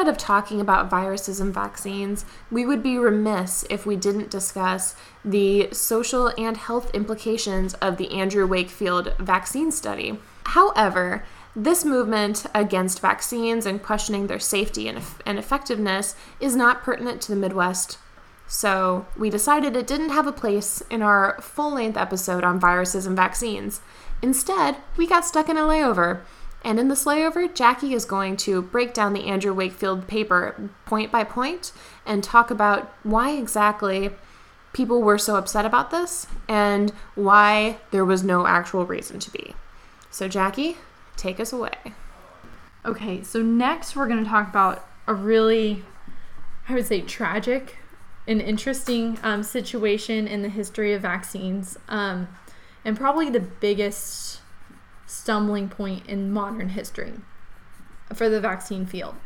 thread of talking about viruses and vaccines, we would be remiss if we didn't discuss the social and health implications of the Andrew Wakefield vaccine study. However, this movement against vaccines and questioning their safety and, and effectiveness is not pertinent to the Midwest. So, we decided it didn't have a place in our full length episode on viruses and vaccines. Instead, we got stuck in a layover. And in this layover, Jackie is going to break down the Andrew Wakefield paper point by point and talk about why exactly people were so upset about this and why there was no actual reason to be. So, Jackie, take us away. Okay, so next we're going to talk about a really, I would say, tragic and interesting um, situation in the history of vaccines, um, and probably the biggest stumbling point in modern history for the vaccine field.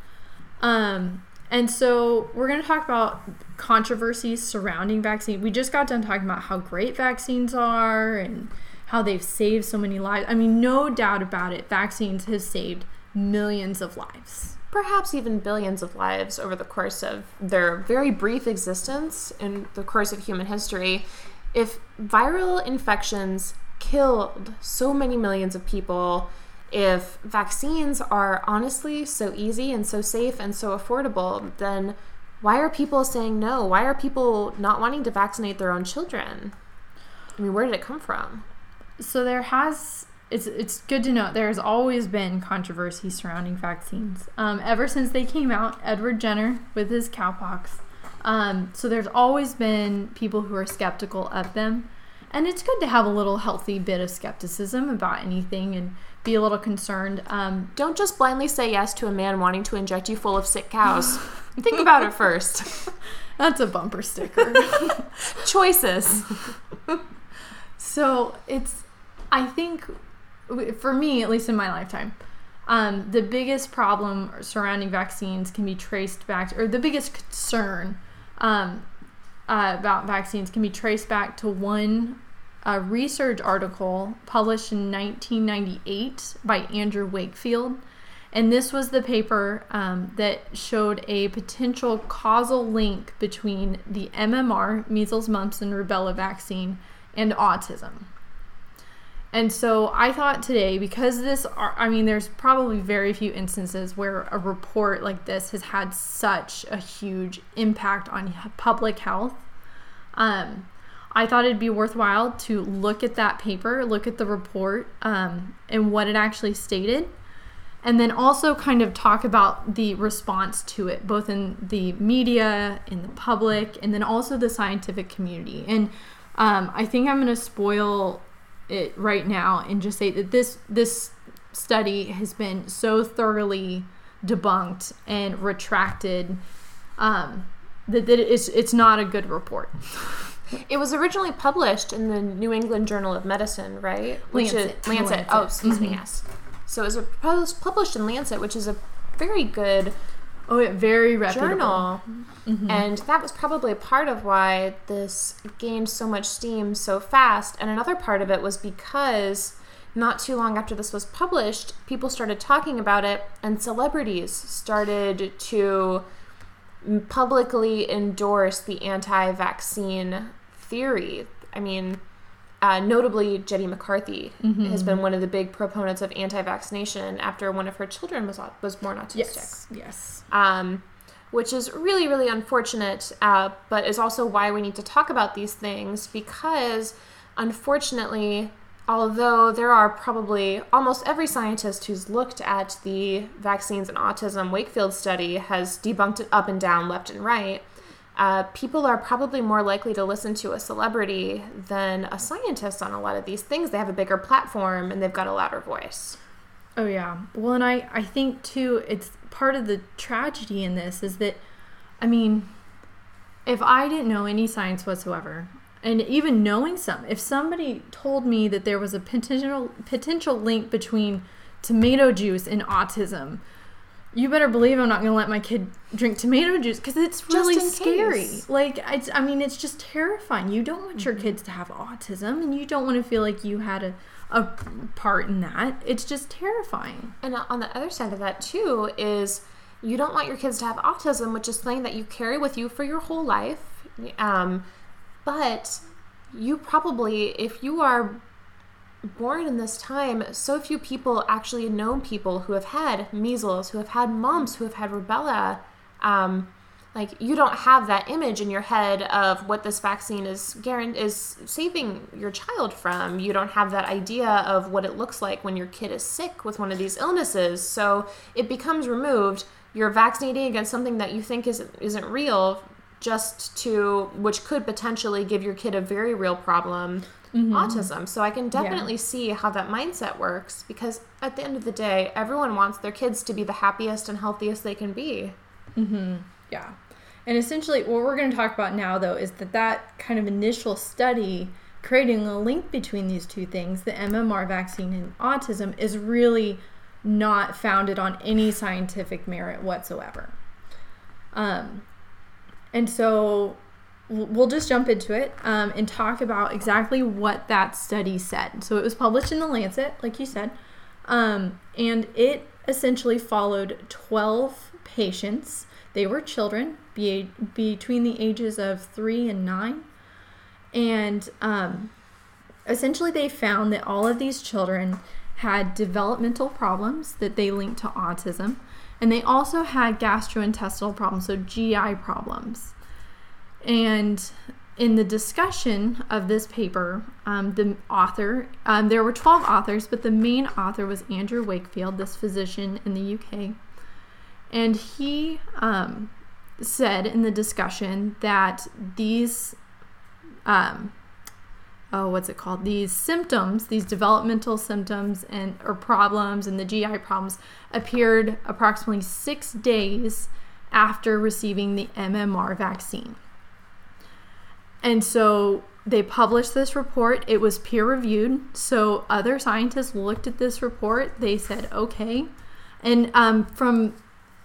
Um, and so we're going to talk about controversies surrounding vaccine. We just got done talking about how great vaccines are and how they've saved so many lives. I mean, no doubt about it, vaccines have saved millions of lives. Perhaps even billions of lives over the course of their very brief existence in the course of human history. If viral infections killed so many millions of people, if vaccines are honestly so easy and so safe and so affordable, then why are people saying no? Why are people not wanting to vaccinate their own children? I mean, where did it come from? So there has it's it's good to know there has always been controversy surrounding vaccines. Um, ever since they came out, Edward Jenner with his cowpox. Um, so there's always been people who are skeptical of them, and it's good to have a little healthy bit of skepticism about anything and be a little concerned. Um, Don't just blindly say yes to a man wanting to inject you full of sick cows. Think about it first. That's a bumper sticker. Choices. so it's I think for me, at least in my lifetime, um, the biggest problem surrounding vaccines can be traced back, to, or the biggest concern um, uh, about vaccines can be traced back to one uh, research article published in 1998 by Andrew Wakefield. And this was the paper um, that showed a potential causal link between the MMR, measles, mumps, and rubella vaccine, and autism. And so I thought today, because this, I mean, there's probably very few instances where a report like this has had such a huge impact on public health. Um, I thought it'd be worthwhile to look at that paper, look at the report, um, and what it actually stated, and then also kind of talk about the response to it, both in the media, in the public, and then also the scientific community. And um, I think I'm going to spoil it right now and just say that this this study has been so thoroughly debunked and retracted um, that, that it's it's not a good report. It was originally published in the New England Journal of Medicine, right? Which Lancet. Is, Lancet. Lancet. Oh, excuse mm-hmm. me. Yes. So it was published in Lancet, which is a very good Oh, yeah, very reputable. journal. Mm-hmm. And that was probably part of why this gained so much steam so fast. And another part of it was because not too long after this was published, people started talking about it, and celebrities started to publicly endorse the anti vaccine theory. I mean, uh, notably, Jenny McCarthy mm-hmm. has been one of the big proponents of anti-vaccination after one of her children was was born autistic. Yes, yes. Um, which is really, really unfortunate, uh, but is also why we need to talk about these things because, unfortunately, although there are probably almost every scientist who's looked at the vaccines and autism Wakefield study has debunked it up and down, left and right uh, people are probably more likely to listen to a celebrity than a scientist on a lot of these things. They have a bigger platform and they've got a louder voice. Oh yeah. Well, and I I think too it's part of the tragedy in this is that I mean, if I didn't know any science whatsoever, and even knowing some, if somebody told me that there was a potential potential link between tomato juice and autism, you better believe I'm not going to let my kid drink tomato juice because it's really scary. Case. Like, it's, I mean, it's just terrifying. You don't want your mm-hmm. kids to have autism and you don't want to feel like you had a, a part in that. It's just terrifying. And on the other side of that, too, is you don't want your kids to have autism, which is something that you carry with you for your whole life. Um, but you probably, if you are born in this time, so few people actually know people who have had measles, who have had mumps, who have had rubella. Um, like you don't have that image in your head of what this vaccine is guaranteed is saving your child from. You don't have that idea of what it looks like when your kid is sick with one of these illnesses. So it becomes removed. You're vaccinating against something that you think isn't isn't real, just to which could potentially give your kid a very real problem mm-hmm. autism. So I can definitely yeah. see how that mindset works because at the end of the day, everyone wants their kids to be the happiest and healthiest they can be. Mm-hmm. Yeah. And essentially, what we're going to talk about now, though, is that that kind of initial study creating a link between these two things, the MMR vaccine and autism, is really not founded on any scientific merit whatsoever. Um, and so we'll just jump into it um, and talk about exactly what that study said. So it was published in the Lancet, like you said, um, and it essentially followed 12 patients. They were children be, between the ages of three and nine. And um, essentially, they found that all of these children had developmental problems that they linked to autism. And they also had gastrointestinal problems, so GI problems. And in the discussion of this paper, um, the author, um, there were 12 authors, but the main author was Andrew Wakefield, this physician in the UK. And he um, said in the discussion that these, oh, what's it called? These symptoms, these developmental symptoms and or problems and the GI problems appeared approximately six days after receiving the MMR vaccine. And so they published this report. It was peer reviewed. So other scientists looked at this report. They said, okay. And um, from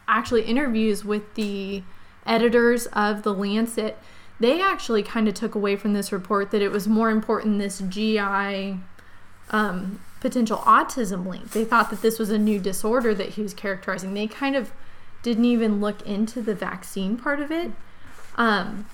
actually interviews with the editors of the Lancet, they actually kind of took away from this report that it was more important this GI um, potential autism link. They thought that this was a new disorder that he was characterizing. They kind of didn't even look into the vaccine part of it. Um,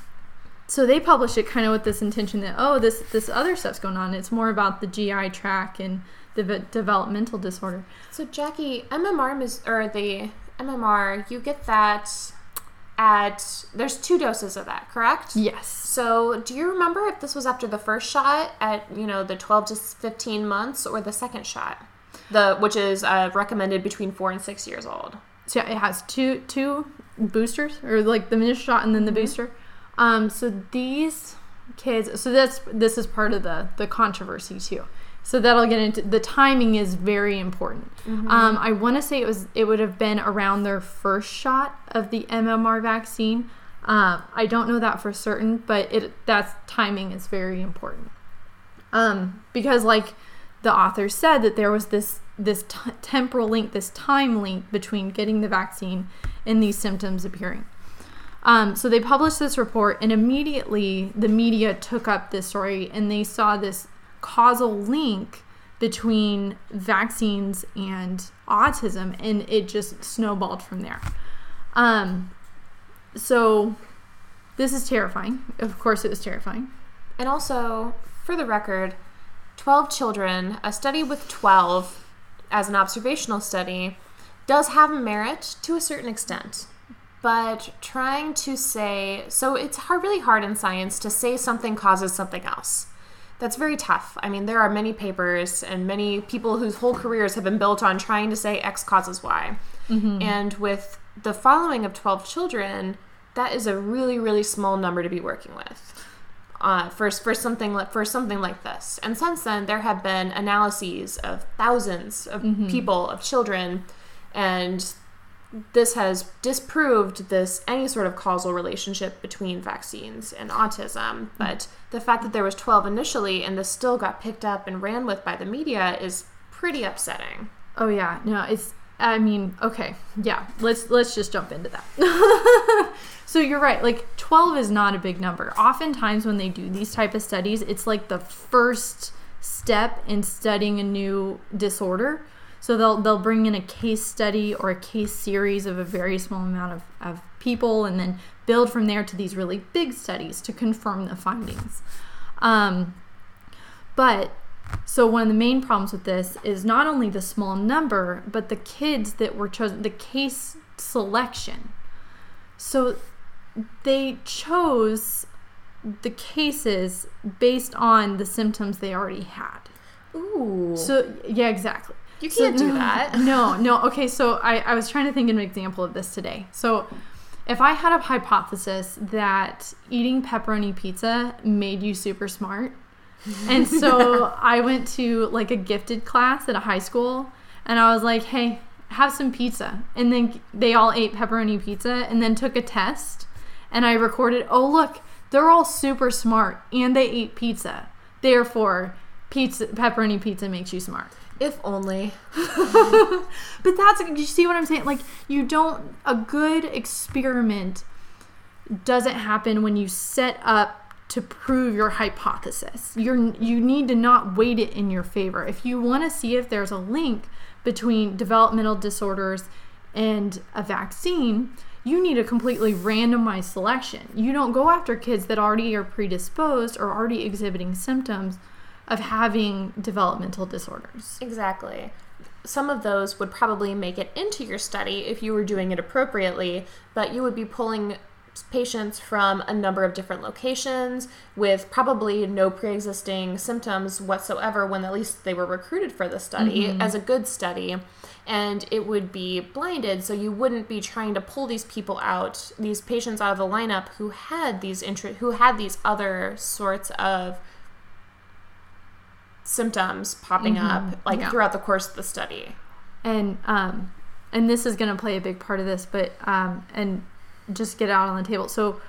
so they published it kind of with this intention that oh this this other stuff's going on it's more about the gi tract and the developmental disorder so jackie mmr is or the mmr you get that at there's two doses of that correct? Yes. So do you remember if this was after the first shot at you know the 12 to 15 months or the second shot? The which is uh, recommended between four and six years old. So yeah, it has two two boosters or like the initial shot and then the mm-hmm. booster. Um, so these kids, so that's this is part of the the controversy too. So that'll get into the timing is very important. Mm-hmm. Um, I want to say it was it would have been around their first shot of the MMR vaccine. Uh, I don't know that for certain, but it that's timing is very important. Um, because like the author said that there was this this t- temporal link, this time link between getting the vaccine and these symptoms appearing. Um, so they published this report, and immediately the media took up this story and they saw this causal link between vaccines and autism, and it just snowballed from there. Um, so this is terrifying. Of course, it was terrifying. And also, for the record, 12 children, a study with 12 as an observational study, does have merit to a certain extent but trying to say so it's hard, really hard in science to say something causes something else. That's very tough. I mean, there are many papers and many people whose whole careers have been built on trying to say X causes Y. Mm-hmm. And with the following of 12 children, that is a really, really small number to be working with. Uh, for, for something like for something like this, and since then there have been analyses of thousands of mm-hmm. people of children, and this has disproved this any sort of causal relationship between vaccines and autism. Hmm. But the fact that there was 12 initially and this still got picked up and ran with by the media is pretty upsetting. Oh yeah. No it's i mean okay. Yeah let's let's just jump into that. So you're right. Like 12 is not a big number. Oftentimes when they do these type of studies it's like the first step in studying a new disorder So they'll they'll bring in a case study or a case series of a very small amount of, of people and then build from there to these really big studies to confirm the findings. Um, but so one of the main problems with this is not only the small number, but the kids that were chosen, the case selection. So they chose the cases based on the symptoms they already had. Ooh. So yeah, exactly. You can't do that. No, no. Okay, so I, I was trying to think of an example of this today. So if I had a hypothesis that eating pepperoni pizza made you super smart, and so I went to like a gifted class at a high school, and I was like, hey, have some pizza. And then they all ate pepperoni pizza and then took a test, and I recorded, oh, look, they're all super smart and they ate pizza. Therefore, pizza pepperoni pizza makes you smart. If only. But that's you see what I'm saying? Like you don't a good experiment doesn't happen when you set up to prove your hypothesis. You're you need to not weight it in your favor. If you want to see if there's a link between developmental disorders and a vaccine, you need a completely randomized selection. You don't go after kids that already are predisposed or already exhibiting symptoms of having developmental disorders. Exactly. Some of those would probably make it into your study if you were doing it appropriately, but you would be pulling patients from a number of different locations with probably no pre-existing symptoms whatsoever when at least they were recruited for the study mm-hmm. as a good study and it would be blinded so you wouldn't be trying to pull these people out these patients out of the lineup who had these inter- who had these other sorts of symptoms popping up like yeah. throughout the course of the study. and um and this is going to play a big part of this but um and just get out on the table so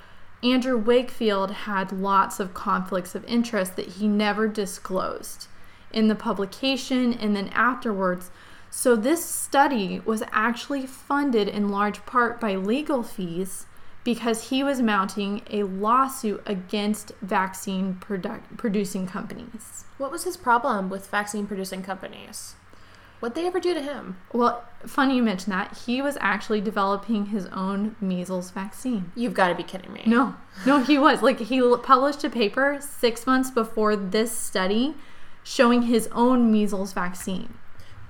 andrew wakefield had lots of conflicts of interest that he never disclosed in the publication and then afterwards so this study was actually funded in large part by legal fees because he was mounting a lawsuit against vaccine produ- producing companies What was his problem with vaccine producing companies? What'd they ever do to him? Well, funny you mention that. He was actually developing his own measles vaccine. You've got to be kidding me. No, no, he was. Like, he published a paper six months before this study showing his own measles vaccine.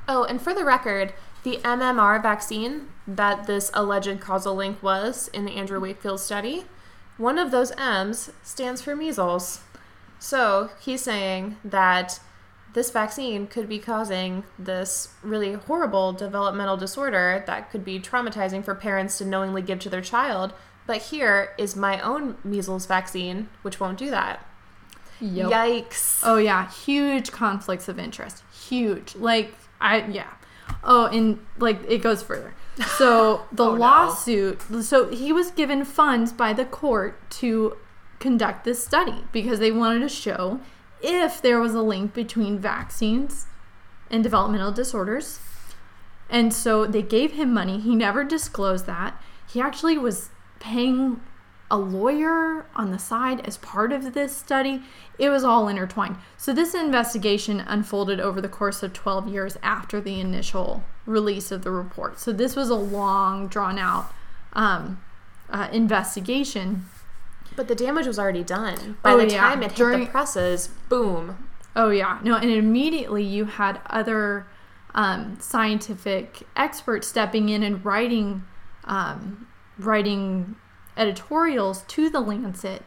Oh, and for the record, the MMR vaccine that this alleged causal link was in the Andrew Wakefield study, one of those M's stands for measles. So he's saying that this vaccine could be causing this really horrible developmental disorder that could be traumatizing for parents to knowingly give to their child. But here is my own measles vaccine, which won't do that. Yikes. Oh, yeah. Huge conflicts of interest. Huge. Like, I, yeah. Oh, and like it goes further. So the Oh, no. lawsuit, so he was given funds by the court to conduct this study because they wanted to show if there was a link between vaccines and developmental disorders. And so they gave him money. He never disclosed that. He actually was paying a lawyer on the side as part of this study. It was all intertwined. So this investigation unfolded over the course of 12 years after the initial release of the report. So this was a long, drawn out um, uh, investigation. But the damage was already done. By Oh, the yeah. time it hit During- the presses, boom. Oh yeah, no, and immediately you had other um, scientific experts stepping in and writing, um, writing editorials to the Lancet,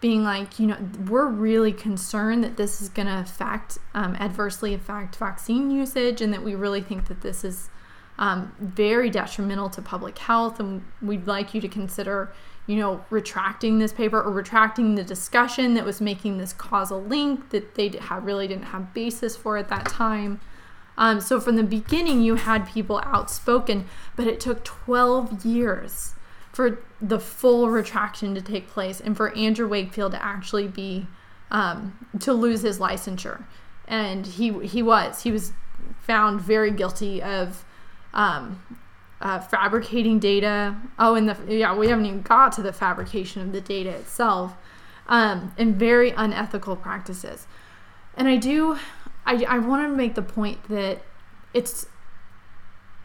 being like, you know, we're really concerned that this is going to affect um, adversely affect vaccine usage, and that we really think that this is um, very detrimental to public health, and we'd like you to consider, you know, retracting this paper or retracting the discussion that was making this causal link that they really didn't have basis for at that time. Um, so from the beginning, you had people outspoken, but it took 12 years for the full retraction to take place and for Andrew Wakefield to actually be um, to lose his licensure. And he he was he was found very guilty of um, uh, fabricating data. Oh, and the yeah, we haven't even got to the fabrication of the data itself, um, and very unethical practices. And I do, I I want to make the point that it's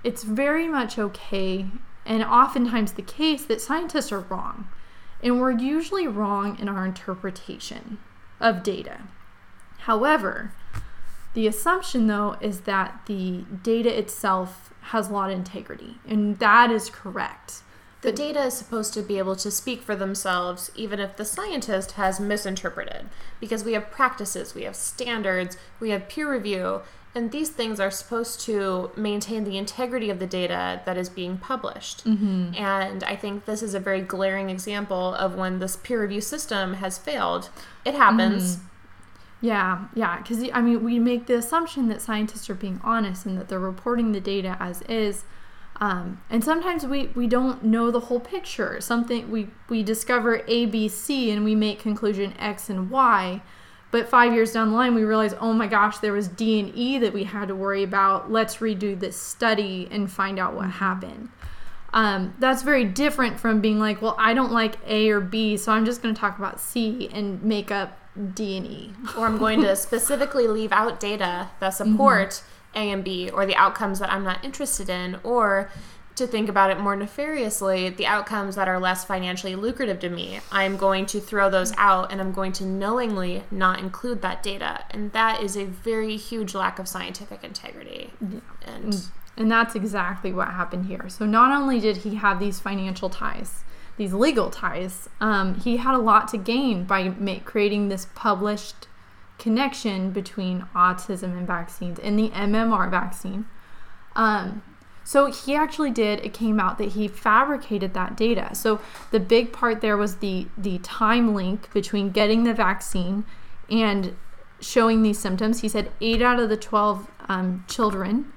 it's very much okay and oftentimes the case that scientists are wrong. And we're usually wrong in our interpretation of data. However, the assumption though is that the data itself has a lot of integrity, and that is correct. The data is supposed to be able to speak for themselves, even if the scientist has misinterpreted, because we have practices, we have standards, we have peer review, and these things are supposed to maintain the integrity of the data that is being published. Mm-hmm. And I think this is a very glaring example of when this peer review system has failed. It happens. Mm-hmm. Yeah, yeah, because I mean, we make the assumption that scientists are being honest and that they're reporting the data as is. Um, and sometimes we, we don't know the whole picture. Something we, we discover A, B, C, and we make conclusion X and Y but five years down the line, we realize, oh my gosh, there was D and E that we had to worry about. Let's redo this study and find out what mm-hmm. happened. Um, that's very different from being like, well, I don't like A or B, so I'm just going to talk about C and make up D and E. Or I'm going to specifically leave out data that support mm-hmm. A and B or the outcomes that I'm not interested in, or to think about it more nefariously, the outcomes that are less financially lucrative to me, I'm going to throw those out and I'm going to knowingly not include that data. And that is a very huge lack of scientific integrity. Yeah. And and that's exactly what happened here. So not only did he have these financial ties, these legal ties, um, he had a lot to gain by make, creating this published connection between autism and vaccines and the MMR vaccine. Um, so he actually did, it came out that he fabricated that data. So the big part there was the the time link between getting the vaccine and showing these symptoms. He said 8 out of the 12 um, children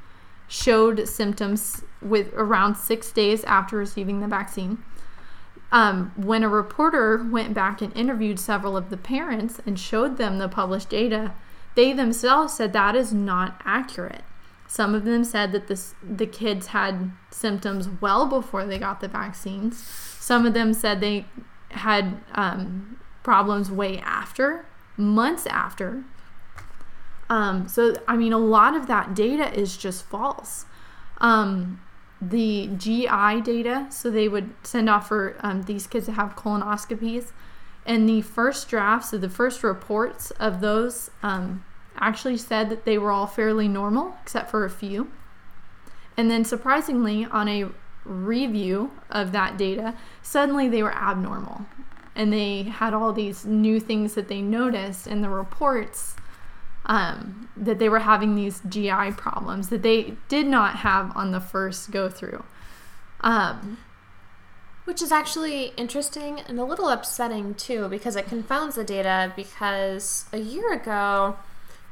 showed symptoms with around 6 days after receiving the vaccine. Um, when a reporter went back and interviewed several of the parents and showed them the published data, they themselves said that is not accurate. Some of them said that this, the kids had symptoms well before they got the vaccines. Some of them said they had um, problems way after, months after. Um, so, I mean, a lot of that data is just false. Um, the GI data, so they would send off for um, these kids to have colonoscopies. And the first drafts, so the first reports of those um, actually said that they were all fairly normal, except for a few. And then, surprisingly, on a review of that data, suddenly they were abnormal. And they had all these new things that they noticed in the reports um, that they were having these GI problems that they did not have on the first go through. Um, which is actually interesting and a little upsetting too because it confounds the data because a year ago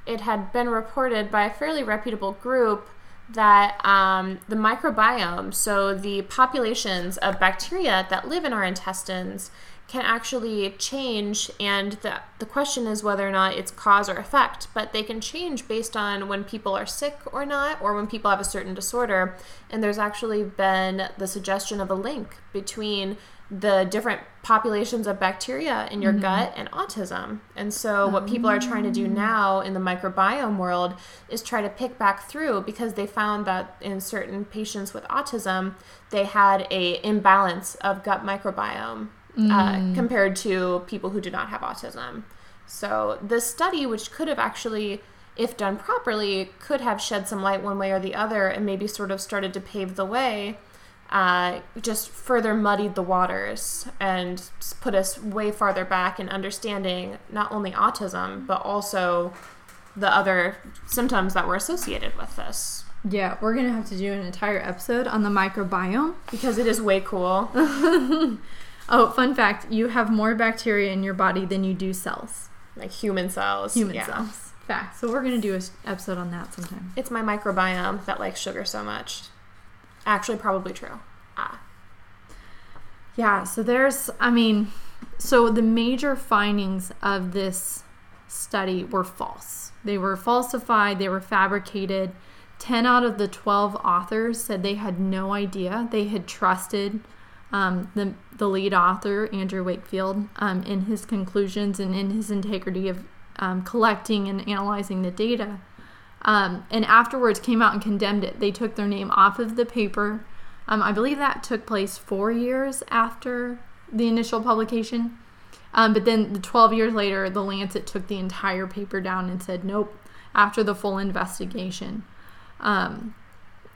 it had been reported by a fairly reputable group that um, the microbiome, so the populations of bacteria that live in our intestines, can actually change. And the, the question is whether or not it's cause or effect, but they can change based on when people are sick or not, or when people have a certain disorder. And there's actually been the suggestion of a link between the different populations of bacteria in your mm-hmm. gut and autism. And so, what people are trying to do oh. now in the microbiome world is try to pick back through because they found that in certain patients with autism, they had a imbalance of gut microbiome uh, mm. uh, compared to people who do not have autism. So, this study, which could have actually if done properly, could have shed some light one way or the other and maybe sort of started to pave the way uh, just further muddied the waters and put us way farther back in understanding not only autism, but also the other symptoms that were associated with this. Yeah, we're going to have to do an entire episode on the microbiome because it is way cool. oh, fun fact you have more bacteria in your body than you do cells. Like human cells. Human yeah. cells. Fact. So we're going to do an episode on that sometime. It's my microbiome that likes sugar so much. Actually, probably true. Ah. Yeah, so there's, I mean, so the major findings of this study were false. They were falsified, they were fabricated. 10 out of the 12 authors said they had no idea. They had trusted um, the, the lead author, Andrew Wakefield, um, in his conclusions and in his integrity of um, collecting and analyzing the data. Um, and afterwards came out and condemned it. They took their name off of the paper. Um, I believe that took place four years after the initial publication. Um, but then the 12 years later, the Lancet took the entire paper down and said, nope, after the full investigation. Um,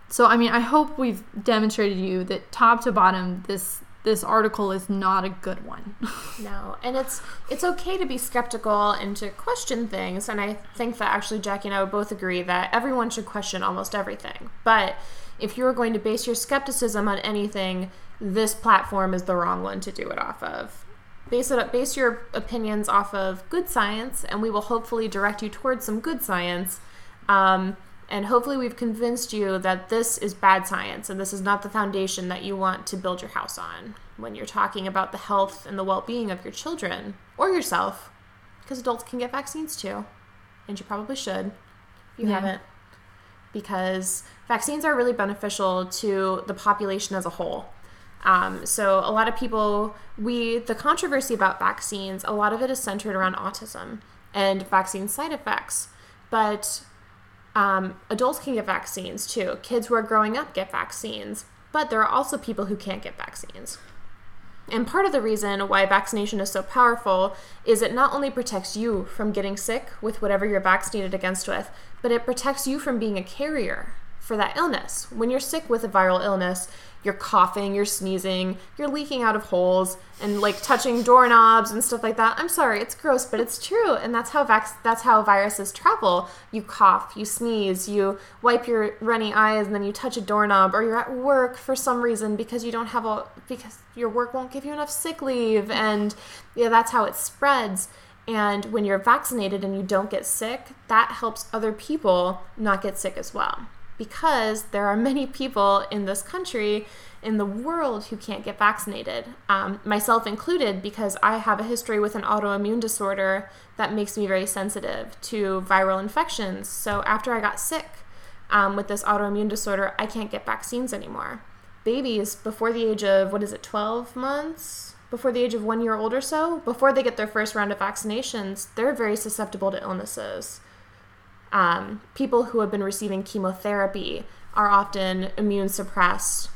so, I mean, I hope we've demonstrated to you that top to bottom, this this article is not a good one. no, and it's it's okay to be skeptical and to question things, and I think that actually Jackie and I would both agree that everyone should question almost everything. But if you're going to base your skepticism on anything, this platform is the wrong one to do it off of. Base it up, base your opinions off of good science, and we will hopefully direct you towards some good science. Um, and hopefully, we've convinced you that this is bad science and this is not the foundation that you want to build your house on when you're talking about the health and the well being of your children or yourself. Because adults can get vaccines too. And you probably should if you yeah. haven't. Because vaccines are really beneficial to the population as a whole. Um, so a lot of people, we the controversy about vaccines, a lot of it is centered around autism and vaccine side effects. But um, adults can get vaccines too. Kids who are growing up get vaccines, but there are also people who can't get vaccines. And part of the reason why vaccination is so powerful is it not only protects you from getting sick with whatever you're vaccinated against with, but it protects you from being a carrier for that illness. When you're sick with a viral illness, you're coughing, you're sneezing, you're leaking out of holes and like touching doorknobs and stuff like that. I'm sorry, it's gross, but it's true, and that's how vac- that's how viruses travel. You cough, you sneeze, you wipe your runny eyes, and then you touch a doorknob, or you're at work for some reason because you don't have a because your work won't give you enough sick leave, and yeah, that's how it spreads. And when you're vaccinated and you don't get sick, that helps other people not get sick as well because there are many people in this country, in the world, who can't get vaccinated, um, myself included, because I have a history with an autoimmune disorder that makes me very sensitive to viral infections. So after I got sick um, with this autoimmune disorder, I can't get vaccines anymore. Babies before the age of, what is it, 12 months? Before the age of one year old or so, before they get their first round of vaccinations, they're very susceptible to illnesses. Um, people who have been receiving chemotherapy are often immune suppressed.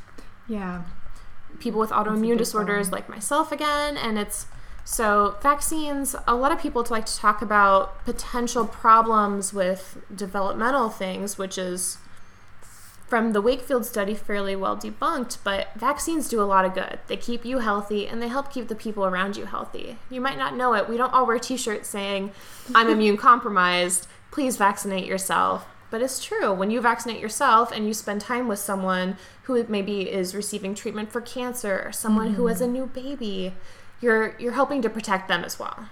Yeah. People with autoimmune disorders, like myself, again, and it's so vaccines. A lot of people like to talk about potential problems with developmental things, which is from the Wakefield study fairly well debunked, but vaccines do a lot of good. They keep you healthy and they help keep the people around you healthy. You might not know it. We don't all wear t shirts saying, I'm immune compromised please vaccinate yourself. But it's true. When you vaccinate yourself and you spend time with someone who maybe is receiving treatment for cancer or someone mm-hmm. who has a mm-hmm. new baby, you're you're helping to protect them as well.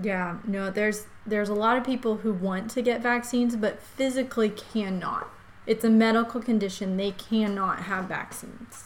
Yeah, no, there's there's a lot of people who want to get vaccines but physically cannot. It's a medical condition. They cannot have vaccines.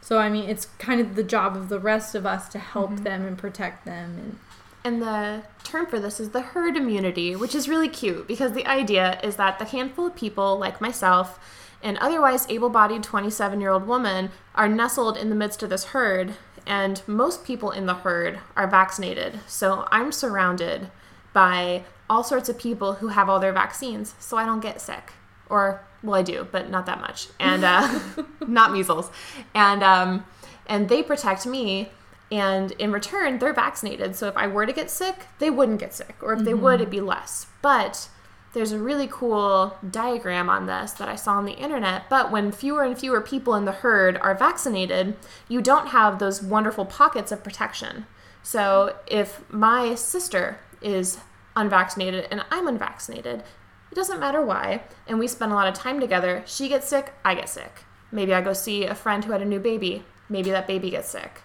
So I mean, it's kind of the job of the rest of us to help mm-hmm. them and protect them and and the term for this is the herd immunity, which is really cute because the idea is that the handful of people like myself and otherwise able bodied 27 year old woman are nestled in the midst of this herd, and most people in the herd are vaccinated. So I'm surrounded by all sorts of people who have all their vaccines, so I don't get sick. Or, well, I do, but not that much. And uh, not measles. And, um, and they protect me and in return they're vaccinated. So if i were to get sick they wouldn't get sick or if mm-hmm. they would it'd be less. But there's a really cool diagram on this that i saw on the internet. But when fewer and fewer people in the herd are vaccinated you don't have those wonderful pockets of protection. So if my sister is unvaccinated and i'm unvaccinated it doesn't matter why and we spend a lot of time together she gets sick i get sick. Maybe i go see a friend who had a new baby maybe that baby gets sick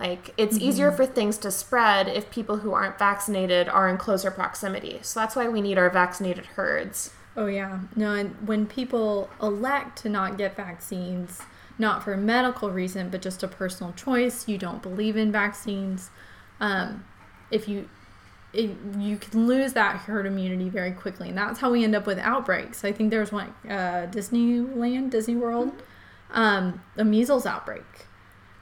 like it's mm-hmm. easier for things to spread if people who aren't vaccinated are in closer proximity. So that's why we need our vaccinated herds. Oh yeah. No, and when people elect to not get vaccines, not for a medical reason, but just a personal choice, you don't believe in vaccines, um, if you it, you can lose that herd immunity very quickly, and that's how we end up with outbreaks. I think there was one uh, Disneyland, Disney World, mm-hmm. um, a measles outbreak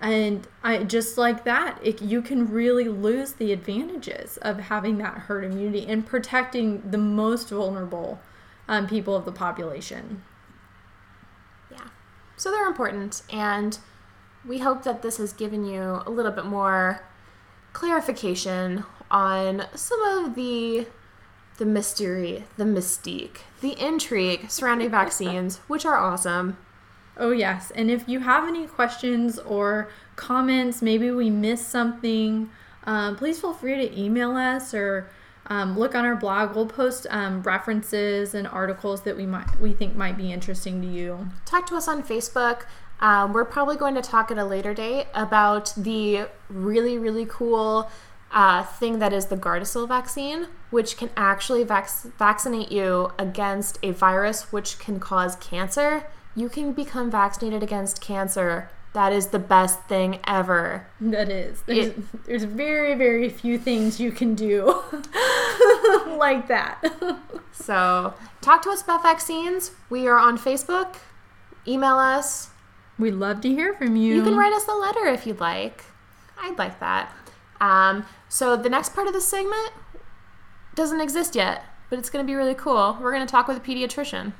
and I just like that, it, you can really lose the advantages of having that herd immunity and protecting the most vulnerable um, people of the population. Yeah. So they're important, and we hope that this has given you a little bit more clarification on some of the the mystery, the mystique, the intrigue surrounding vaccines, which are awesome. Oh, yes. And if you have any questions or comments, maybe we missed something, um, please feel free to email us or um, look on our blog. We'll post um, references and articles that we might we think might be interesting to you. Talk to us on Facebook. Um, we're probably going to talk at a later date about the really, really cool uh, thing that is the Gardasil vaccine, which can actually vac- vaccinate you against a virus which can cause cancer. You can become vaccinated against cancer. That is the best thing ever. That is. There's, It- there's very, very few things you can do like that. So, talk to us about vaccines. We are on Facebook. Email us. We'd love to hear from you. You can write us a letter if you'd like. I'd like that. Um, so the next part of this segment doesn't exist yet, but it's going to be really cool. We're going to talk with a pediatrician.